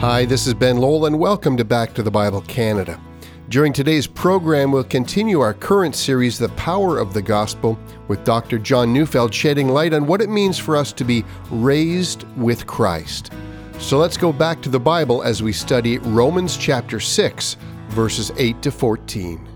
Hi, this is Ben Lowell, and welcome to Back to the Bible Canada. During today's program, we'll continue our current series, The Power of the Gospel, with Dr. John Neufeld shedding light on what it means for us to be raised with Christ. So let's go back to the Bible as we study Romans chapter 6, verses 8 to 14.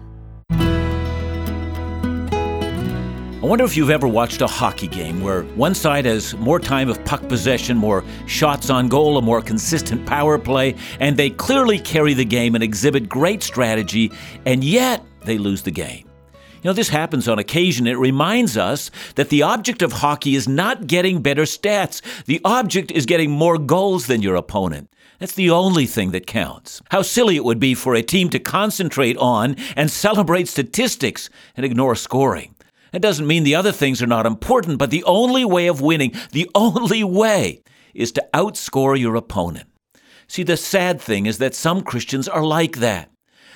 I wonder if you've ever watched a hockey game where one side has more time of puck possession, more shots on goal, a more consistent power play, and they clearly carry the game and exhibit great strategy, and yet they lose the game. You know, this happens on occasion. It reminds us that the object of hockey is not getting better stats. The object is getting more goals than your opponent. That's the only thing that counts. How silly it would be for a team to concentrate on and celebrate statistics and ignore scoring. That doesn't mean the other things are not important, but the only way of winning, the only way, is to outscore your opponent. See, the sad thing is that some Christians are like that.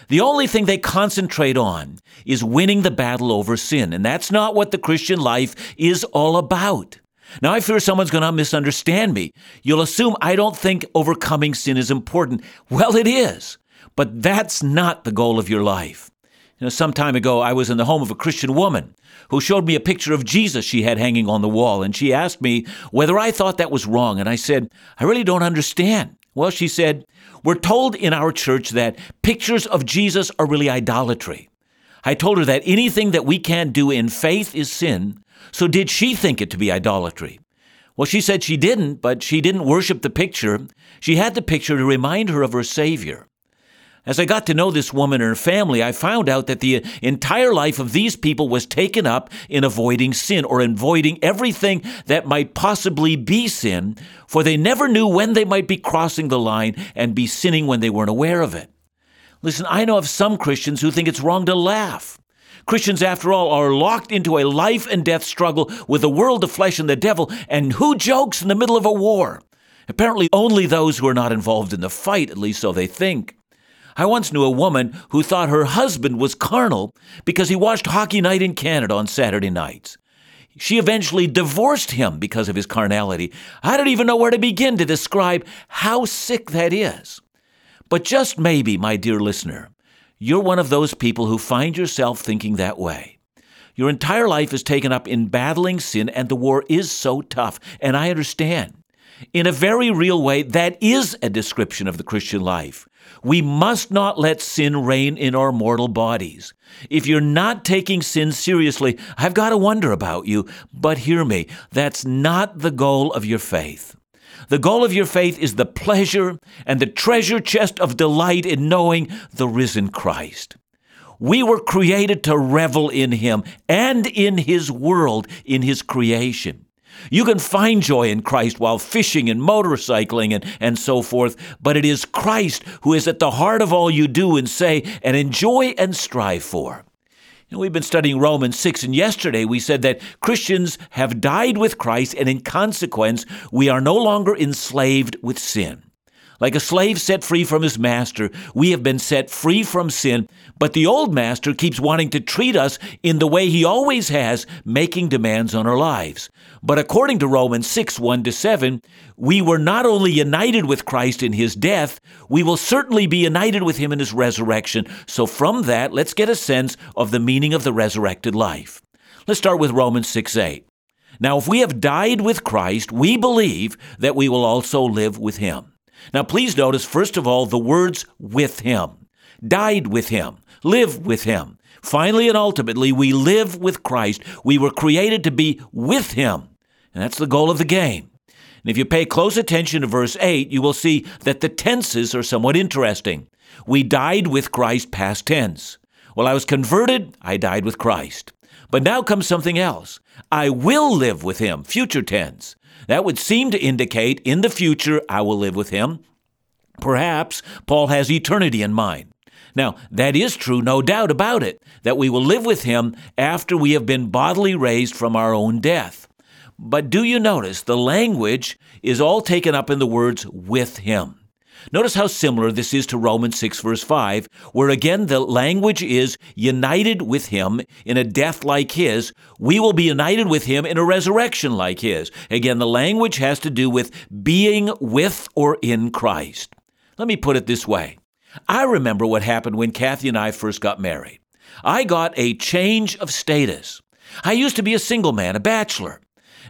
The only thing they concentrate on is winning the battle over sin, and that's not what the Christian life is all about. Now, I fear someone's going to misunderstand me. You'll assume I don't think overcoming sin is important. Well, it is, but that's not the goal of your life. You know, some time ago, I was in the home of a Christian woman who showed me a picture of Jesus she had hanging on the wall, and she asked me whether I thought that was wrong. And I said, I really don't understand. Well, she said, We're told in our church that pictures of Jesus are really idolatry. I told her that anything that we can't do in faith is sin, so did she think it to be idolatry? Well, she said she didn't, but she didn't worship the picture. She had the picture to remind her of her Savior. As I got to know this woman and her family, I found out that the entire life of these people was taken up in avoiding sin or avoiding everything that might possibly be sin, for they never knew when they might be crossing the line and be sinning when they weren't aware of it. Listen, I know of some Christians who think it's wrong to laugh. Christians, after all, are locked into a life and death struggle with the world, the flesh, and the devil, and who jokes in the middle of a war? Apparently, only those who are not involved in the fight, at least so they think. I once knew a woman who thought her husband was carnal because he watched Hockey Night in Canada on Saturday nights. She eventually divorced him because of his carnality. I don't even know where to begin to describe how sick that is. But just maybe, my dear listener, you're one of those people who find yourself thinking that way. Your entire life is taken up in battling sin, and the war is so tough, and I understand. In a very real way, that is a description of the Christian life. We must not let sin reign in our mortal bodies. If you're not taking sin seriously, I've got to wonder about you, but hear me, that's not the goal of your faith. The goal of your faith is the pleasure and the treasure chest of delight in knowing the risen Christ. We were created to revel in Him and in His world, in His creation. You can find joy in Christ while fishing and motorcycling and, and so forth, but it is Christ who is at the heart of all you do and say and enjoy and strive for. We've been studying Romans 6, and yesterday we said that Christians have died with Christ, and in consequence, we are no longer enslaved with sin. Like a slave set free from his master, we have been set free from sin, but the old master keeps wanting to treat us in the way he always has, making demands on our lives. But according to Romans 6 1 to 7, we were not only united with Christ in his death, we will certainly be united with him in his resurrection. So, from that, let's get a sense of the meaning of the resurrected life. Let's start with Romans 6 8. Now, if we have died with Christ, we believe that we will also live with him. Now, please notice, first of all, the words with him, died with him, live with him. Finally and ultimately, we live with Christ. We were created to be with him. And that's the goal of the game. And if you pay close attention to verse 8, you will see that the tenses are somewhat interesting. We died with Christ, past tense. Well, I was converted, I died with Christ. But now comes something else. I will live with him, future tense. That would seem to indicate in the future I will live with him. Perhaps Paul has eternity in mind. Now, that is true, no doubt about it, that we will live with him after we have been bodily raised from our own death. But do you notice the language is all taken up in the words with him? Notice how similar this is to Romans 6, verse 5, where again the language is united with him in a death like his. We will be united with him in a resurrection like his. Again, the language has to do with being with or in Christ. Let me put it this way I remember what happened when Kathy and I first got married. I got a change of status. I used to be a single man, a bachelor.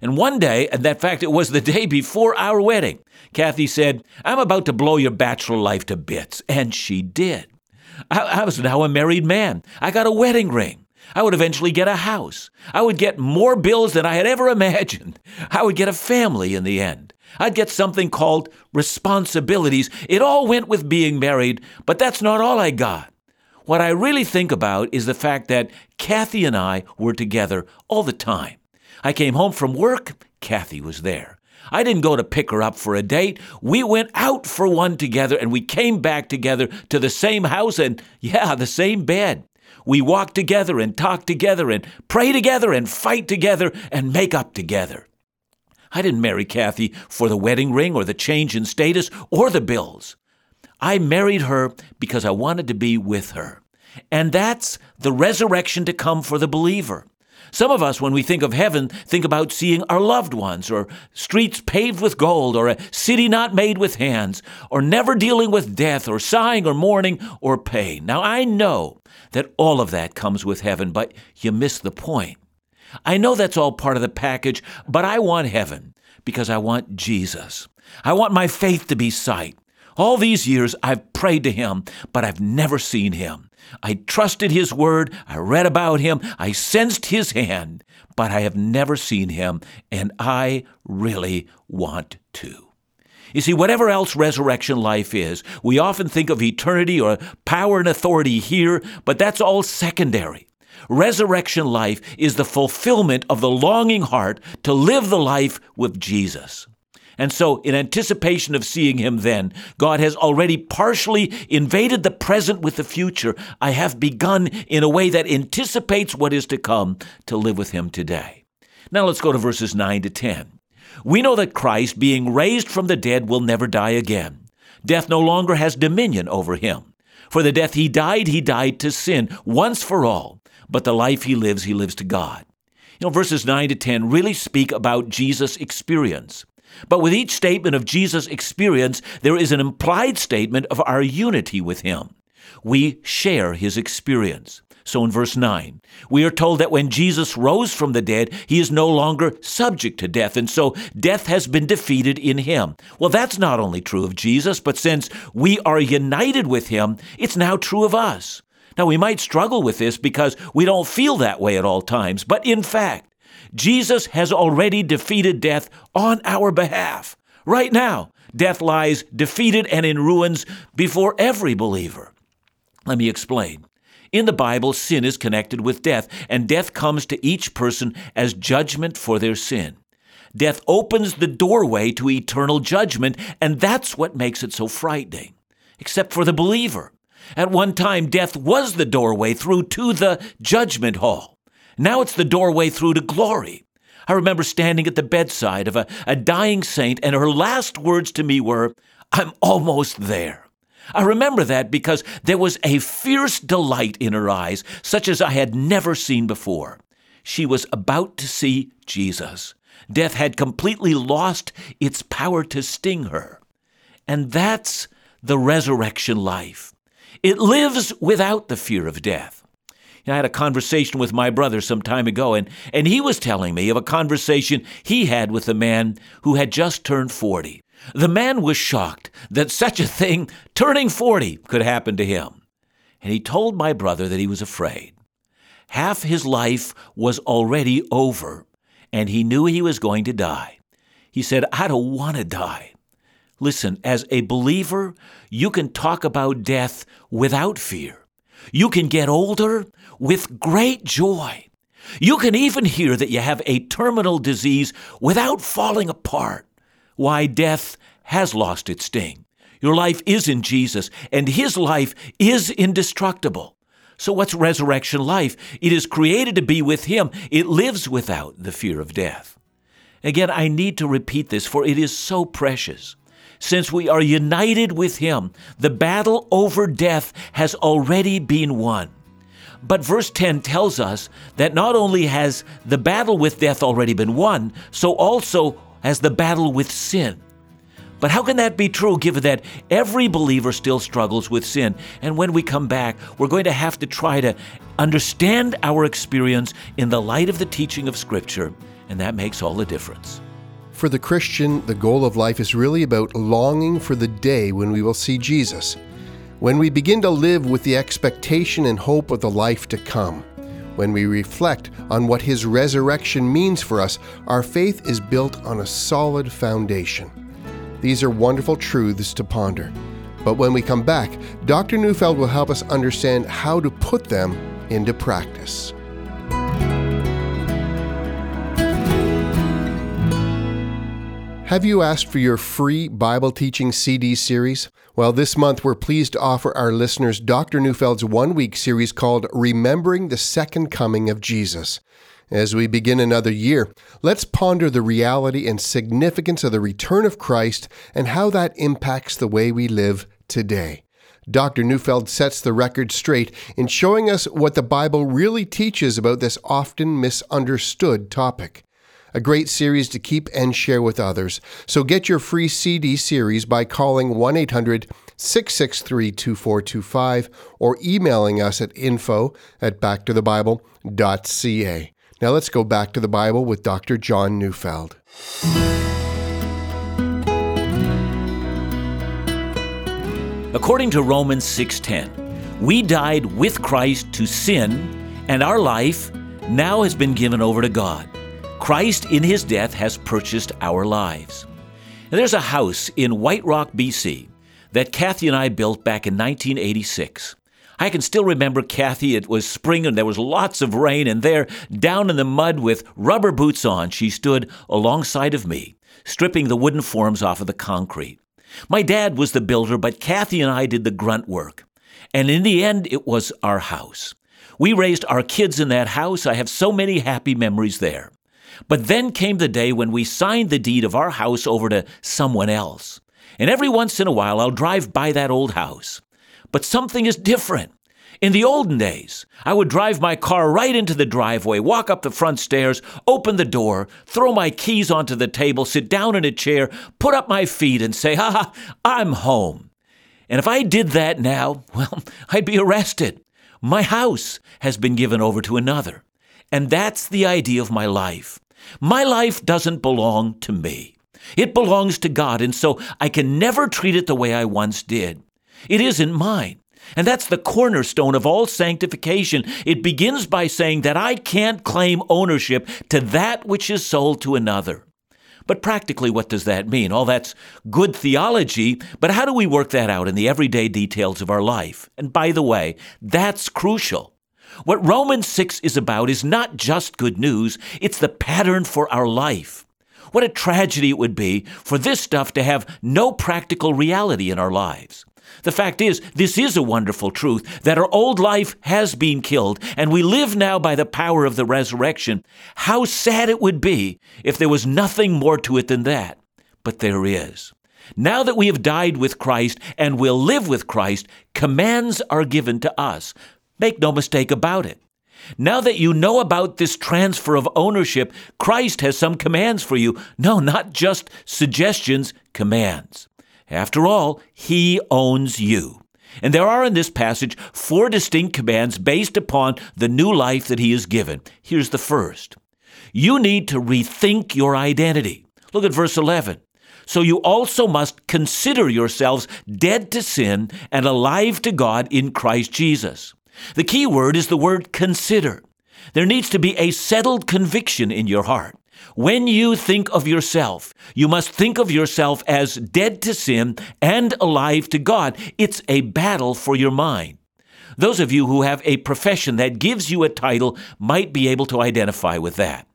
And one day, and in fact, it was the day before our wedding, Kathy said, I'm about to blow your bachelor life to bits. And she did. I, I was now a married man. I got a wedding ring. I would eventually get a house. I would get more bills than I had ever imagined. I would get a family in the end. I'd get something called responsibilities. It all went with being married, but that's not all I got. What I really think about is the fact that Kathy and I were together all the time. I came home from work, Kathy was there. I didn't go to pick her up for a date. We went out for one together and we came back together to the same house and, yeah, the same bed. We walk together and talk together and pray together and fight together and make up together. I didn't marry Kathy for the wedding ring or the change in status or the bills. I married her because I wanted to be with her. And that's the resurrection to come for the believer. Some of us, when we think of heaven, think about seeing our loved ones, or streets paved with gold, or a city not made with hands, or never dealing with death, or sighing, or mourning, or pain. Now, I know that all of that comes with heaven, but you miss the point. I know that's all part of the package, but I want heaven because I want Jesus. I want my faith to be sight. All these years I've prayed to him, but I've never seen him. I trusted his word, I read about him, I sensed his hand, but I have never seen him, and I really want to. You see, whatever else resurrection life is, we often think of eternity or power and authority here, but that's all secondary. Resurrection life is the fulfillment of the longing heart to live the life with Jesus. And so, in anticipation of seeing him then, God has already partially invaded the present with the future. I have begun in a way that anticipates what is to come to live with him today. Now let's go to verses 9 to 10. We know that Christ, being raised from the dead, will never die again. Death no longer has dominion over him. For the death he died, he died to sin once for all but the life he lives, he lives to God. You know, verses 9 to 10 really speak about Jesus' experience. But with each statement of Jesus' experience, there is an implied statement of our unity with him. We share his experience. So in verse 9, we are told that when Jesus rose from the dead, he is no longer subject to death, and so death has been defeated in him. Well, that's not only true of Jesus, but since we are united with him, it's now true of us. Now, we might struggle with this because we don't feel that way at all times, but in fact, Jesus has already defeated death on our behalf. Right now, death lies defeated and in ruins before every believer. Let me explain. In the Bible, sin is connected with death, and death comes to each person as judgment for their sin. Death opens the doorway to eternal judgment, and that's what makes it so frightening. Except for the believer. At one time, death was the doorway through to the judgment hall. Now it's the doorway through to glory. I remember standing at the bedside of a, a dying saint, and her last words to me were, I'm almost there. I remember that because there was a fierce delight in her eyes, such as I had never seen before. She was about to see Jesus. Death had completely lost its power to sting her. And that's the resurrection life. It lives without the fear of death. I had a conversation with my brother some time ago, and, and he was telling me of a conversation he had with a man who had just turned 40. The man was shocked that such a thing, turning 40, could happen to him. And he told my brother that he was afraid. Half his life was already over, and he knew he was going to die. He said, I don't want to die. Listen, as a believer, you can talk about death without fear. You can get older with great joy. You can even hear that you have a terminal disease without falling apart. Why, death has lost its sting. Your life is in Jesus, and His life is indestructible. So, what's resurrection life? It is created to be with Him, it lives without the fear of death. Again, I need to repeat this, for it is so precious since we are united with Him, the battle over death has already been won. But verse 10 tells us that not only has the battle with death already been won, so also has the battle with sin. But how can that be true given that every believer still struggles with sin? And when we come back, we're going to have to try to understand our experience in the light of the teaching of Scripture, and that makes all the difference. For the Christian, the goal of life is really about longing for the day when we will see Jesus. When we begin to live with the expectation and hope of the life to come, when we reflect on what His resurrection means for us, our faith is built on a solid foundation. These are wonderful truths to ponder. But when we come back, Dr. Neufeld will help us understand how to put them into practice. Have you asked for your free Bible teaching CD series? Well, this month we're pleased to offer our listeners Dr. Neufeld's one week series called Remembering the Second Coming of Jesus. As we begin another year, let's ponder the reality and significance of the return of Christ and how that impacts the way we live today. Dr. Neufeld sets the record straight in showing us what the Bible really teaches about this often misunderstood topic. A great series to keep and share with others. So get your free CD series by calling 1 800 663 2425 or emailing us at info at backtothebible.ca. Now let's go back to the Bible with Dr. John Neufeld. According to Romans 6:10, we died with Christ to sin, and our life now has been given over to God. Christ in his death has purchased our lives. There's a house in White Rock, BC that Kathy and I built back in 1986. I can still remember Kathy. It was spring and there was lots of rain, and there, down in the mud with rubber boots on, she stood alongside of me, stripping the wooden forms off of the concrete. My dad was the builder, but Kathy and I did the grunt work. And in the end, it was our house. We raised our kids in that house. I have so many happy memories there. But then came the day when we signed the deed of our house over to someone else. And every once in a while, I'll drive by that old house. But something is different. In the olden days, I would drive my car right into the driveway, walk up the front stairs, open the door, throw my keys onto the table, sit down in a chair, put up my feet, and say, Ha ha, I'm home. And if I did that now, well, I'd be arrested. My house has been given over to another. And that's the idea of my life. My life doesn't belong to me. It belongs to God, and so I can never treat it the way I once did. It isn't mine. And that's the cornerstone of all sanctification. It begins by saying that I can't claim ownership to that which is sold to another. But practically, what does that mean? All that's good theology, but how do we work that out in the everyday details of our life? And by the way, that's crucial. What Romans 6 is about is not just good news, it's the pattern for our life. What a tragedy it would be for this stuff to have no practical reality in our lives. The fact is, this is a wonderful truth that our old life has been killed, and we live now by the power of the resurrection. How sad it would be if there was nothing more to it than that. But there is. Now that we have died with Christ and will live with Christ, commands are given to us. Make no mistake about it. Now that you know about this transfer of ownership, Christ has some commands for you. No, not just suggestions, commands. After all, He owns you. And there are in this passage four distinct commands based upon the new life that He has given. Here's the first You need to rethink your identity. Look at verse 11. So you also must consider yourselves dead to sin and alive to God in Christ Jesus. The key word is the word consider. There needs to be a settled conviction in your heart. When you think of yourself, you must think of yourself as dead to sin and alive to God. It's a battle for your mind. Those of you who have a profession that gives you a title might be able to identify with that.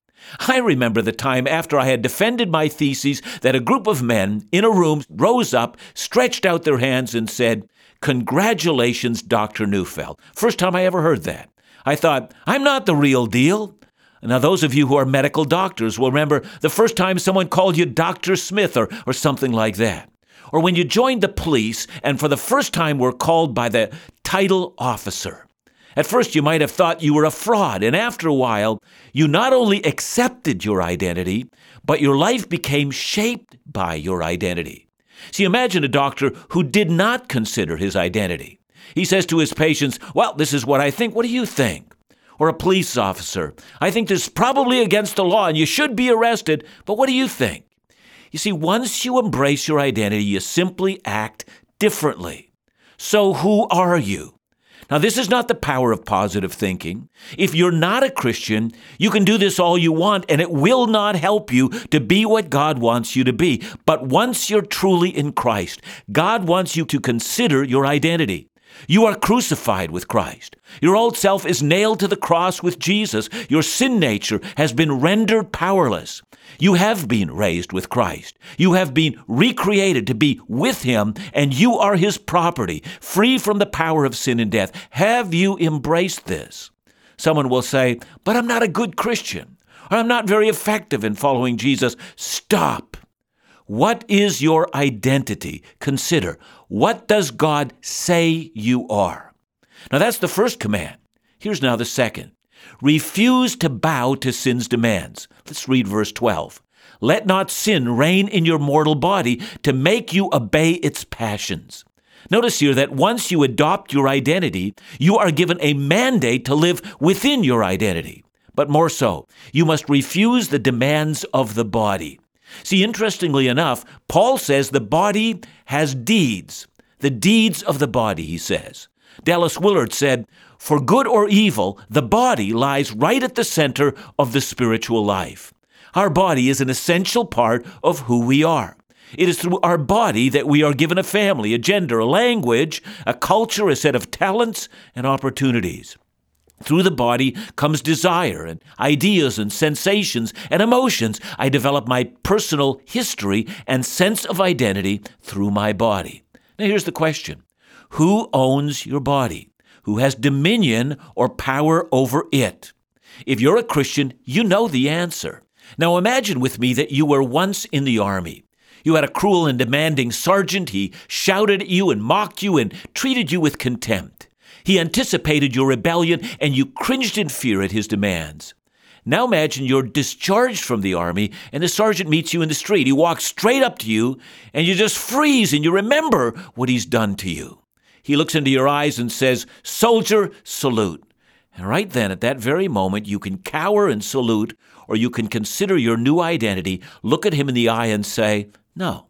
I remember the time after I had defended my theses that a group of men in a room rose up, stretched out their hands, and said, Congratulations, Dr. Neufeld. First time I ever heard that. I thought, I'm not the real deal. Now, those of you who are medical doctors will remember the first time someone called you Dr. Smith or, or something like that. Or when you joined the police and for the first time were called by the title officer. At first, you might have thought you were a fraud, and after a while, you not only accepted your identity, but your life became shaped by your identity. See, imagine a doctor who did not consider his identity. He says to his patients, Well, this is what I think. What do you think? Or a police officer, I think this is probably against the law and you should be arrested, but what do you think? You see, once you embrace your identity, you simply act differently. So, who are you? Now, this is not the power of positive thinking. If you're not a Christian, you can do this all you want, and it will not help you to be what God wants you to be. But once you're truly in Christ, God wants you to consider your identity. You are crucified with Christ. Your old self is nailed to the cross with Jesus. Your sin nature has been rendered powerless. You have been raised with Christ. You have been recreated to be with Him, and you are His property, free from the power of sin and death. Have you embraced this? Someone will say, But I'm not a good Christian, or I'm not very effective in following Jesus. Stop. What is your identity? Consider. What does God say you are? Now that's the first command. Here's now the second. Refuse to bow to sin's demands. Let's read verse 12. Let not sin reign in your mortal body to make you obey its passions. Notice here that once you adopt your identity, you are given a mandate to live within your identity. But more so, you must refuse the demands of the body. See, interestingly enough, Paul says the body has deeds. The deeds of the body, he says. Dallas Willard said, For good or evil, the body lies right at the center of the spiritual life. Our body is an essential part of who we are. It is through our body that we are given a family, a gender, a language, a culture, a set of talents and opportunities. Through the body comes desire and ideas and sensations and emotions. I develop my personal history and sense of identity through my body. Now, here's the question Who owns your body? Who has dominion or power over it? If you're a Christian, you know the answer. Now, imagine with me that you were once in the army. You had a cruel and demanding sergeant. He shouted at you and mocked you and treated you with contempt. He anticipated your rebellion, and you cringed in fear at his demands. Now imagine you're discharged from the army, and the sergeant meets you in the street. He walks straight up to you, and you just freeze and you remember what he's done to you. He looks into your eyes and says, Soldier, salute. And right then, at that very moment, you can cower and salute, or you can consider your new identity, look at him in the eye, and say, No,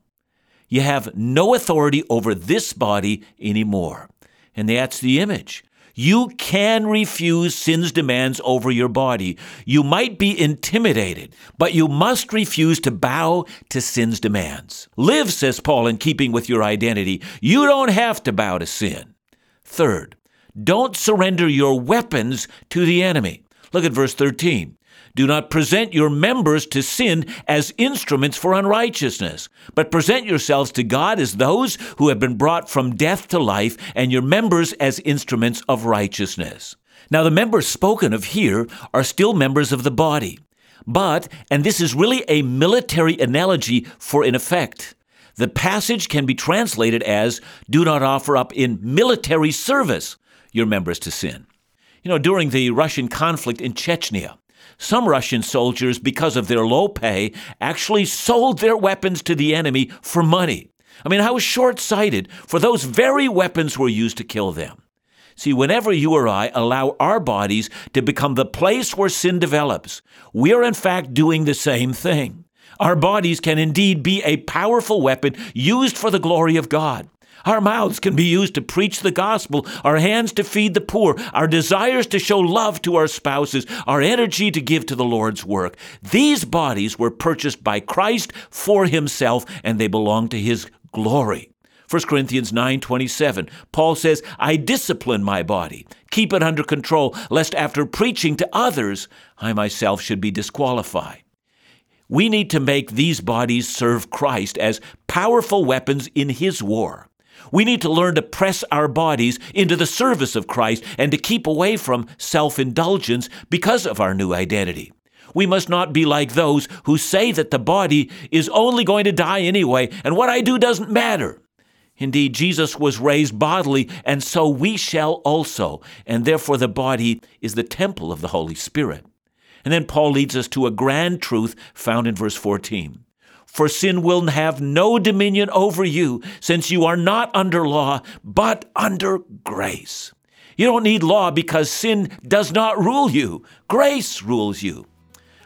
you have no authority over this body anymore and that's the image. You can refuse sin's demands over your body. You might be intimidated, but you must refuse to bow to sin's demands. Live, says Paul, in keeping with your identity. You don't have to bow to sin. Third, don't surrender your weapons to the enemy. Look at verse 13. Do not present your members to sin as instruments for unrighteousness, but present yourselves to God as those who have been brought from death to life, and your members as instruments of righteousness. Now, the members spoken of here are still members of the body. But, and this is really a military analogy for in effect, the passage can be translated as do not offer up in military service your members to sin. You know, during the Russian conflict in Chechnya, some Russian soldiers, because of their low pay, actually sold their weapons to the enemy for money. I mean, how short sighted, for those very weapons were used to kill them. See, whenever you or I allow our bodies to become the place where sin develops, we are in fact doing the same thing. Our bodies can indeed be a powerful weapon used for the glory of God. Our mouths can be used to preach the gospel, our hands to feed the poor, our desires to show love to our spouses, our energy to give to the Lord's work. These bodies were purchased by Christ for himself and they belong to his glory. 1 Corinthians 9:27 Paul says, "I discipline my body, keep it under control, lest after preaching to others I myself should be disqualified." We need to make these bodies serve Christ as powerful weapons in his war. We need to learn to press our bodies into the service of Christ and to keep away from self indulgence because of our new identity. We must not be like those who say that the body is only going to die anyway, and what I do doesn't matter. Indeed, Jesus was raised bodily, and so we shall also, and therefore the body is the temple of the Holy Spirit. And then Paul leads us to a grand truth found in verse 14. For sin will have no dominion over you, since you are not under law, but under grace. You don't need law because sin does not rule you, grace rules you.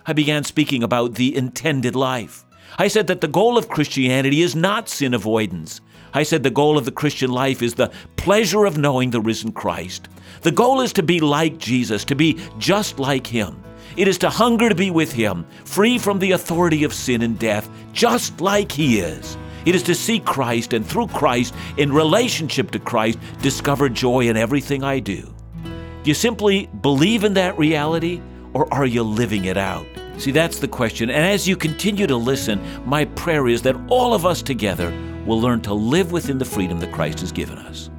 I began speaking about the intended life. I said that the goal of Christianity is not sin avoidance. I said the goal of the Christian life is the pleasure of knowing the risen Christ. The goal is to be like Jesus, to be just like Him. It is to hunger to be with Him, free from the authority of sin and death, just like He is. It is to see Christ and through Christ, in relationship to Christ, discover joy in everything I do. Do you simply believe in that reality or are you living it out? See, that's the question. And as you continue to listen, my prayer is that all of us together will learn to live within the freedom that Christ has given us.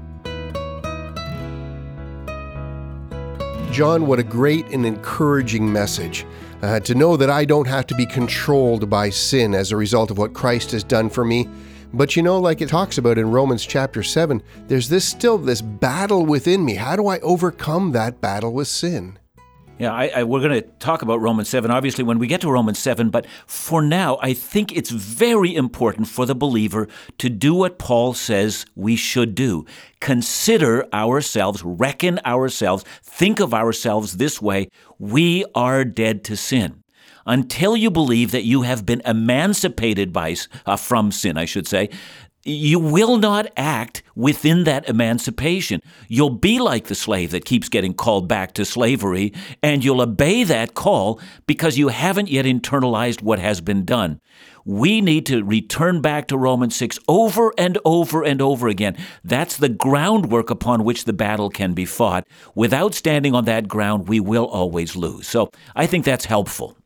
John, what a great and encouraging message. Uh, to know that I don't have to be controlled by sin as a result of what Christ has done for me. But you know, like it talks about in Romans chapter 7, there's this still this battle within me. How do I overcome that battle with sin? Yeah, I, I, we're going to talk about Romans 7, obviously, when we get to Romans 7, but for now, I think it's very important for the believer to do what Paul says we should do. Consider ourselves, reckon ourselves, think of ourselves this way we are dead to sin until you believe that you have been emancipated by uh, from sin, I should say, you will not act within that emancipation. You'll be like the slave that keeps getting called back to slavery, and you'll obey that call because you haven't yet internalized what has been done. We need to return back to Romans 6 over and over and over again. That's the groundwork upon which the battle can be fought. Without standing on that ground, we will always lose. So I think that's helpful.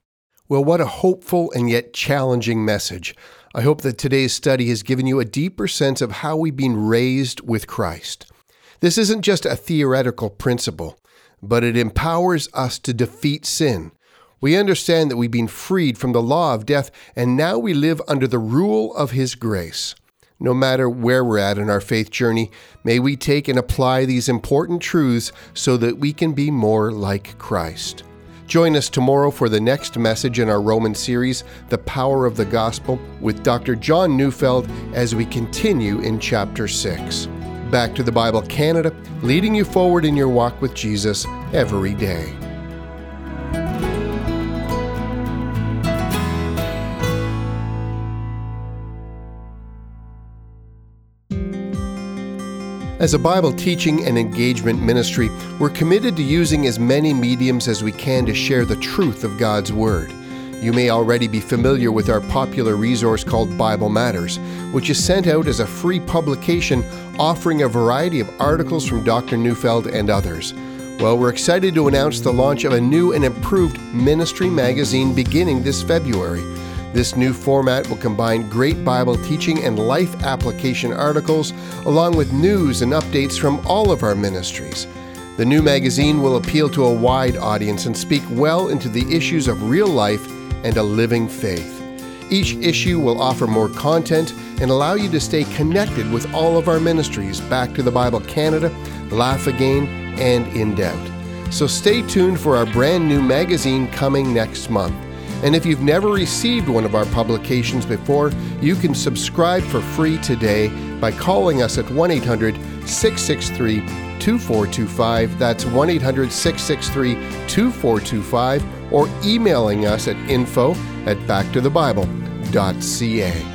Well, what a hopeful and yet challenging message. I hope that today's study has given you a deeper sense of how we've been raised with Christ. This isn't just a theoretical principle, but it empowers us to defeat sin. We understand that we've been freed from the law of death, and now we live under the rule of His grace. No matter where we're at in our faith journey, may we take and apply these important truths so that we can be more like Christ. Join us tomorrow for the next message in our Roman series, The Power of the Gospel, with Dr. John Neufeld as we continue in chapter 6. Back to the Bible Canada, leading you forward in your walk with Jesus every day. As a Bible teaching and engagement ministry, we're committed to using as many mediums as we can to share the truth of God's Word. You may already be familiar with our popular resource called Bible Matters, which is sent out as a free publication offering a variety of articles from Dr. Neufeld and others. Well, we're excited to announce the launch of a new and improved ministry magazine beginning this February. This new format will combine great Bible teaching and life application articles, along with news and updates from all of our ministries. The new magazine will appeal to a wide audience and speak well into the issues of real life and a living faith. Each issue will offer more content and allow you to stay connected with all of our ministries back to the Bible Canada, Laugh Again, and In Doubt. So stay tuned for our brand new magazine coming next month. And if you've never received one of our publications before, you can subscribe for free today by calling us at 1 800 663 2425. That's 1 800 663 2425, or emailing us at info at backtothebible.ca.